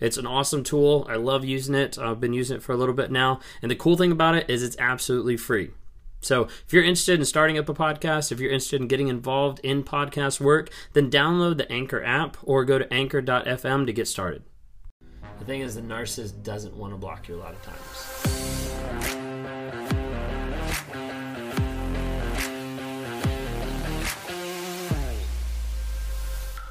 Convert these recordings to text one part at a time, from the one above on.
It's an awesome tool. I love using it. I've been using it for a little bit now. And the cool thing about it is it's absolutely free. So, if you're interested in starting up a podcast, if you're interested in getting involved in podcast work, then download the Anchor app or go to anchor.fm to get started. The thing is, the narcissist doesn't want to block you a lot of times.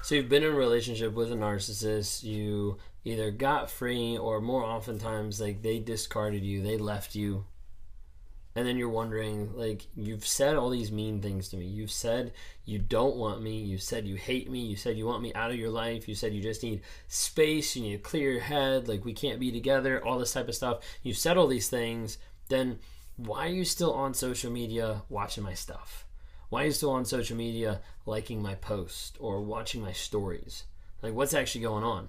So, you've been in a relationship with a narcissist, you either got free or more oftentimes, like they discarded you, they left you, and then you're wondering like you've said all these mean things to me. You've said you don't want me. You said you hate me. You said you want me out of your life. You said you just need space you need to clear your head like we can't be together all this type of stuff. You've said all these things. Then why are you still on social media watching my stuff? Why are you still on social media liking my post or watching my stories? Like what's actually going on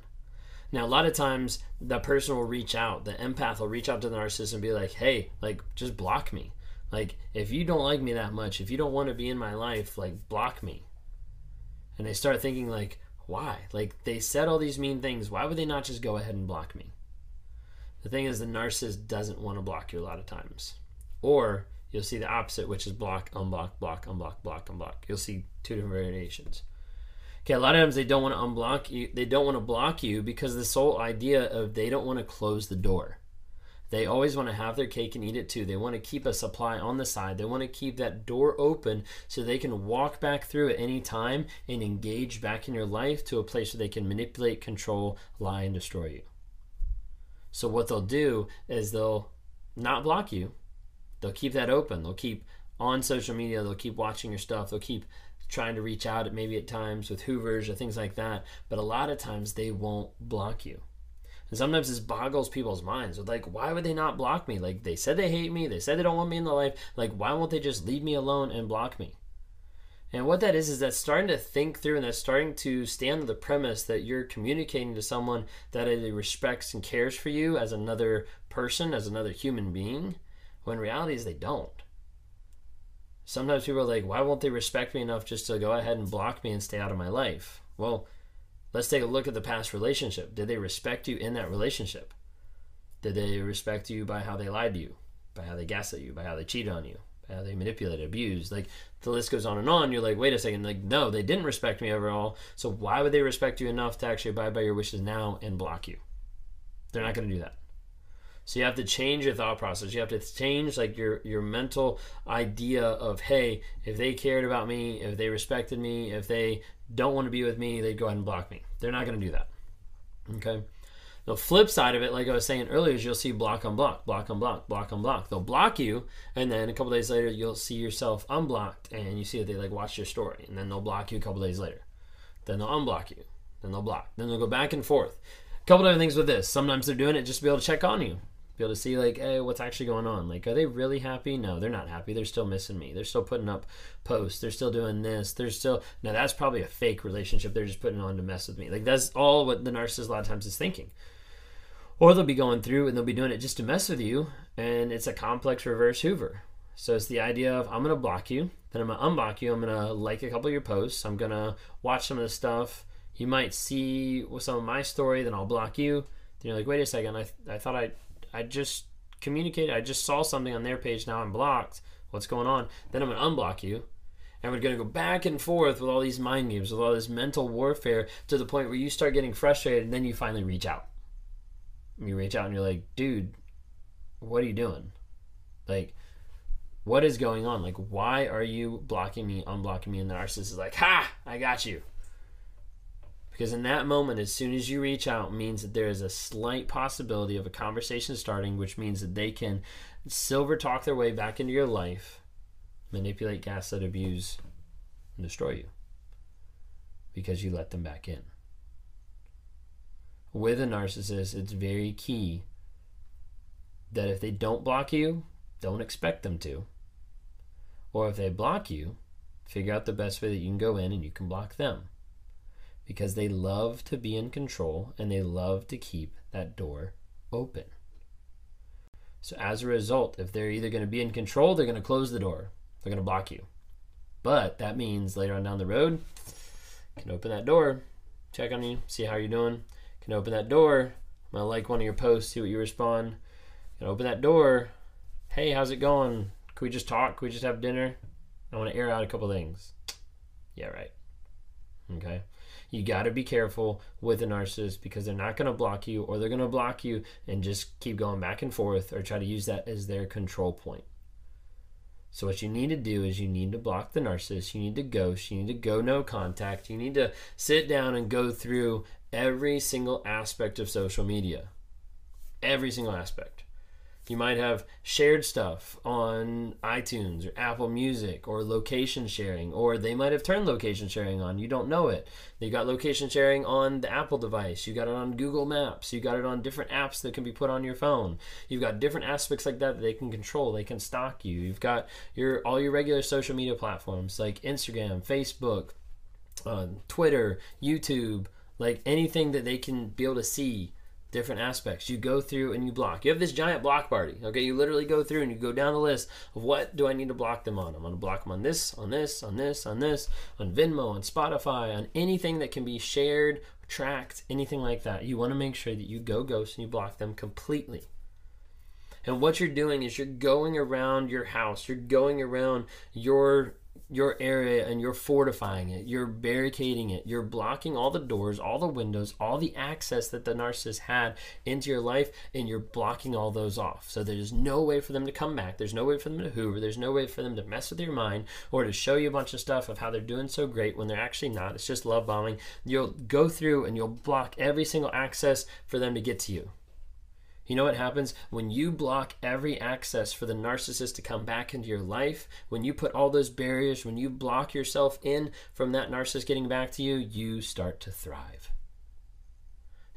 now, a lot of times that person will reach out, the empath will reach out to the narcissist and be like, hey, like, just block me. Like, if you don't like me that much, if you don't want to be in my life, like, block me. And they start thinking, like, why? Like, they said all these mean things. Why would they not just go ahead and block me? The thing is, the narcissist doesn't want to block you a lot of times. Or you'll see the opposite, which is block, unblock, block, unblock, block, unblock. You'll see two different variations. Okay, a lot of times they don't want to unblock you. They don't want to block you because the sole idea of they don't want to close the door. They always want to have their cake and eat it too. They want to keep a supply on the side. They want to keep that door open so they can walk back through at any time and engage back in your life to a place where they can manipulate, control, lie, and destroy you. So, what they'll do is they'll not block you, they'll keep that open. They'll keep on social media, they'll keep watching your stuff, they'll keep trying to reach out at maybe at times with hoovers or things like that but a lot of times they won't block you. And sometimes this boggles people's minds. With like why would they not block me? Like they said they hate me they said they don't want me in their life. Like why won't they just leave me alone and block me? And what that is is that's starting to think through and that's starting to stand on the premise that you're communicating to someone that respects and cares for you as another person as another human being when reality is they don't sometimes people are like, why won't they respect me enough just to go ahead and block me and stay out of my life? Well, let's take a look at the past relationship. Did they respect you in that relationship? Did they respect you by how they lied to you, by how they gaslit you, by how they cheated on you, by how they manipulated, abused? Like the list goes on and on. You're like, wait a second, like no, they didn't respect me overall. So why would they respect you enough to actually abide by your wishes now and block you? They're not going to do that. So you have to change your thought process. You have to change like your your mental idea of hey, if they cared about me, if they respected me, if they don't want to be with me, they'd go ahead and block me. They're not going to do that. Okay. The flip side of it, like I was saying earlier, is you'll see block on block, block on block, block on block. They'll block you, and then a couple days later, you'll see yourself unblocked, and you see that they like watch your story, and then they'll block you a couple days later. Then they'll unblock you. Then they'll block. Then they'll go back and forth. A couple other things with this. Sometimes they're doing it just to be able to check on you be able to see like hey what's actually going on? Like are they really happy? No they're not happy. They're still missing me. They're still putting up posts. They're still doing this. They're still now that's probably a fake relationship they're just putting on to mess with me. Like that's all what the narcissist a lot of times is thinking. Or they'll be going through and they'll be doing it just to mess with you and it's a complex reverse hoover. So it's the idea of i'm going to block you. Then i'm going to unblock you. I'm going to like a couple of your posts. I'm going to watch some of the stuff. You might see some of my story then i'll block you. Then you're like wait a second. I, I thought i I just communicated. I just saw something on their page. Now I'm blocked. What's going on? Then I'm going to unblock you. And we're going to go back and forth with all these mind games, with all this mental warfare to the point where you start getting frustrated and then you finally reach out. You reach out and you're like, dude, what are you doing? Like, what is going on? Like, why are you blocking me, unblocking me? And the narcissist is like, ha, I got you. Because in that moment, as soon as you reach out, means that there is a slight possibility of a conversation starting, which means that they can silver talk their way back into your life, manipulate, gaslight, abuse, and destroy you because you let them back in. With a narcissist, it's very key that if they don't block you, don't expect them to. Or if they block you, figure out the best way that you can go in and you can block them. Because they love to be in control and they love to keep that door open. So, as a result, if they're either going to be in control, they're going to close the door, they're going to block you. But that means later on down the road, can open that door, check on you, see how you're doing. Can open that door. Gonna like one of your posts, see what you respond. Can open that door. Hey, how's it going? Can we just talk? Can we just have dinner? I want to air out a couple things. Yeah, right. Okay. You got to be careful with a narcissist because they're not going to block you or they're going to block you and just keep going back and forth or try to use that as their control point. So what you need to do is you need to block the narcissist, you need to ghost, you need to go no contact, you need to sit down and go through every single aspect of social media. Every single aspect. You might have shared stuff on iTunes or Apple Music or location sharing, or they might have turned location sharing on. You don't know it. You got location sharing on the Apple device. You got it on Google Maps. You got it on different apps that can be put on your phone. You've got different aspects like that that they can control. They can stalk you. You've got your all your regular social media platforms like Instagram, Facebook, uh, Twitter, YouTube, like anything that they can be able to see different aspects. You go through and you block. You have this giant block party. Okay, you literally go through and you go down the list of what do I need to block them on. I'm going to block them on this, on this, on this, on this, on Venmo, on Spotify, on anything that can be shared, tracked, anything like that. You want to make sure that you go ghost and you block them completely. And what you're doing is you're going around your house, you're going around your your area and you're fortifying it, you're barricading it, you're blocking all the doors, all the windows, all the access that the narcissist had into your life, and you're blocking all those off. So there's no way for them to come back. There's no way for them to hoover. There's no way for them to mess with your mind or to show you a bunch of stuff of how they're doing so great when they're actually not. It's just love bombing. You'll go through and you'll block every single access for them to get to you. You know what happens when you block every access for the narcissist to come back into your life? When you put all those barriers, when you block yourself in from that narcissist getting back to you, you start to thrive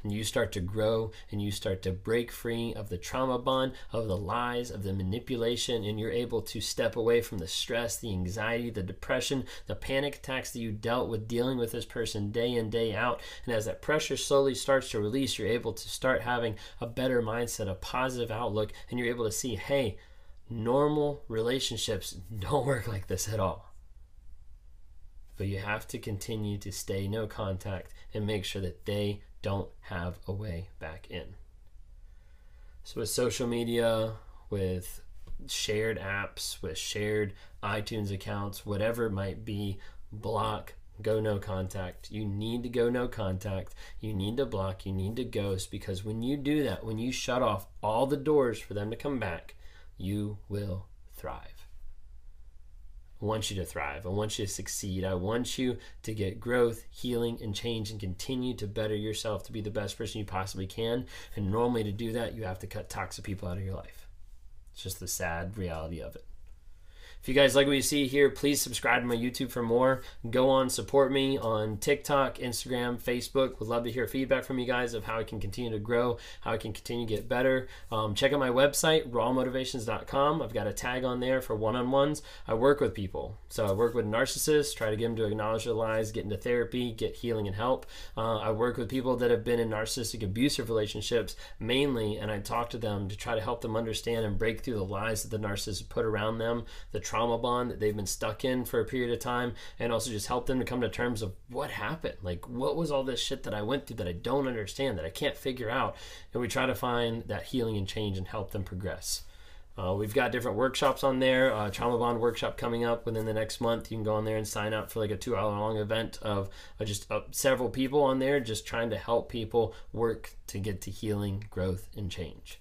and you start to grow and you start to break free of the trauma bond, of the lies, of the manipulation, and you're able to step away from the stress, the anxiety, the depression, the panic attacks that you dealt with dealing with this person day in, day out. And as that pressure slowly starts to release, you're able to start having a better mindset, a positive outlook, and you're able to see, hey, normal relationships don't work like this at all but you have to continue to stay no contact and make sure that they don't have a way back in. So, with social media, with shared apps, with shared iTunes accounts, whatever it might be, block, go no contact. You need to go no contact. You need to block. You need to ghost because when you do that, when you shut off all the doors for them to come back, you will thrive. I want you to thrive. I want you to succeed. I want you to get growth, healing, and change and continue to better yourself to be the best person you possibly can. And normally, to do that, you have to cut toxic people out of your life. It's just the sad reality of it. If you guys like what you see here, please subscribe to my YouTube for more. Go on, support me on TikTok, Instagram, Facebook. Would love to hear feedback from you guys of how I can continue to grow, how I can continue to get better. Um, check out my website, rawmotivations.com. I've got a tag on there for one on ones. I work with people. So I work with narcissists, try to get them to acknowledge their lies, get into therapy, get healing and help. Uh, I work with people that have been in narcissistic abusive relationships mainly, and I talk to them to try to help them understand and break through the lies that the narcissist put around them, the trauma bond that they've been stuck in for a period of time and also just help them to come to terms of what happened like what was all this shit that i went through that i don't understand that i can't figure out and we try to find that healing and change and help them progress uh, we've got different workshops on there. Uh, Trauma Bond workshop coming up within the next month. You can go on there and sign up for like a two hour long event of uh, just several people on there, just trying to help people work to get to healing, growth, and change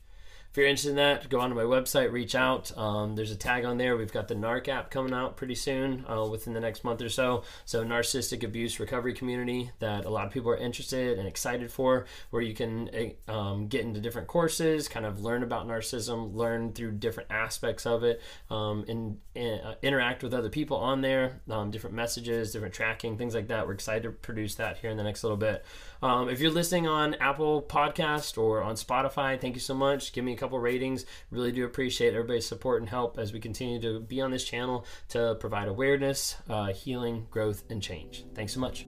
you're interested in that, go onto my website, reach out. Um, there's a tag on there. We've got the NARC app coming out pretty soon, uh, within the next month or so. So, narcissistic abuse recovery community that a lot of people are interested and excited for, where you can eh, um, get into different courses, kind of learn about narcissism, learn through different aspects of it, um, and, and uh, interact with other people on there, um, different messages, different tracking, things like that. We're excited to produce that here in the next little bit. Um, if you're listening on Apple Podcast or on Spotify, thank you so much. Give me couple ratings. Really do appreciate everybody's support and help as we continue to be on this channel to provide awareness, uh, healing, growth, and change. Thanks so much.